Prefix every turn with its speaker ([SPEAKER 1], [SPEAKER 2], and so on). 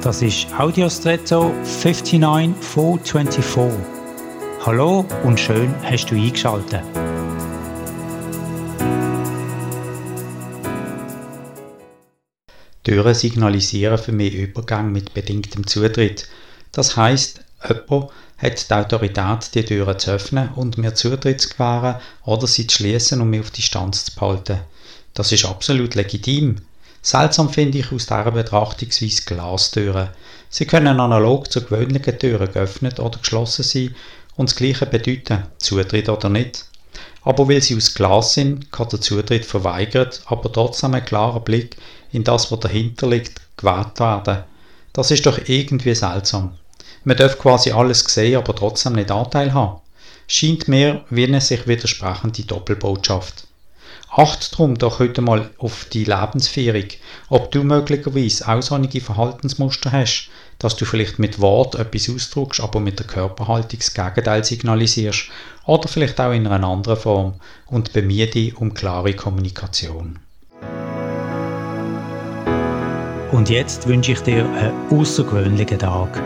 [SPEAKER 1] Das ist Audiostretto 59424. Hallo und schön hast du eingeschaltet.
[SPEAKER 2] Türen signalisieren für mich Übergang mit bedingtem Zutritt. Das heißt, jemand hat die Autorität, die Türen zu öffnen und mir Zutritt zu gewähren oder sie zu schließen, um mich auf Distanz zu behalten. Das ist absolut legitim. Seltsam finde ich aus dieser Betrachtungsweise Glastüren. Sie können analog zu gewöhnlichen Türen geöffnet oder geschlossen sein und das Gleiche bedeuten, Zutritt oder nicht. Aber weil sie aus Glas sind, kann der Zutritt verweigert, aber trotzdem ein klarer Blick in das, was dahinter liegt, gewährt werden. Das ist doch irgendwie seltsam. Man darf quasi alles sehen, aber trotzdem nicht Anteil haben. Scheint mir wie eine sich widersprechende Doppelbotschaft. Acht drum doch heute mal auf die Lebensführung, ob du möglicherweise auch solche Verhaltensmuster hast, dass du vielleicht mit Wort etwas ausdrückst, aber mit der Körperhaltung das Gegenteil signalisierst oder vielleicht auch in einer anderen Form und bemühe dich um klare Kommunikation.
[SPEAKER 1] Und jetzt wünsche ich dir einen außergewöhnlichen Tag.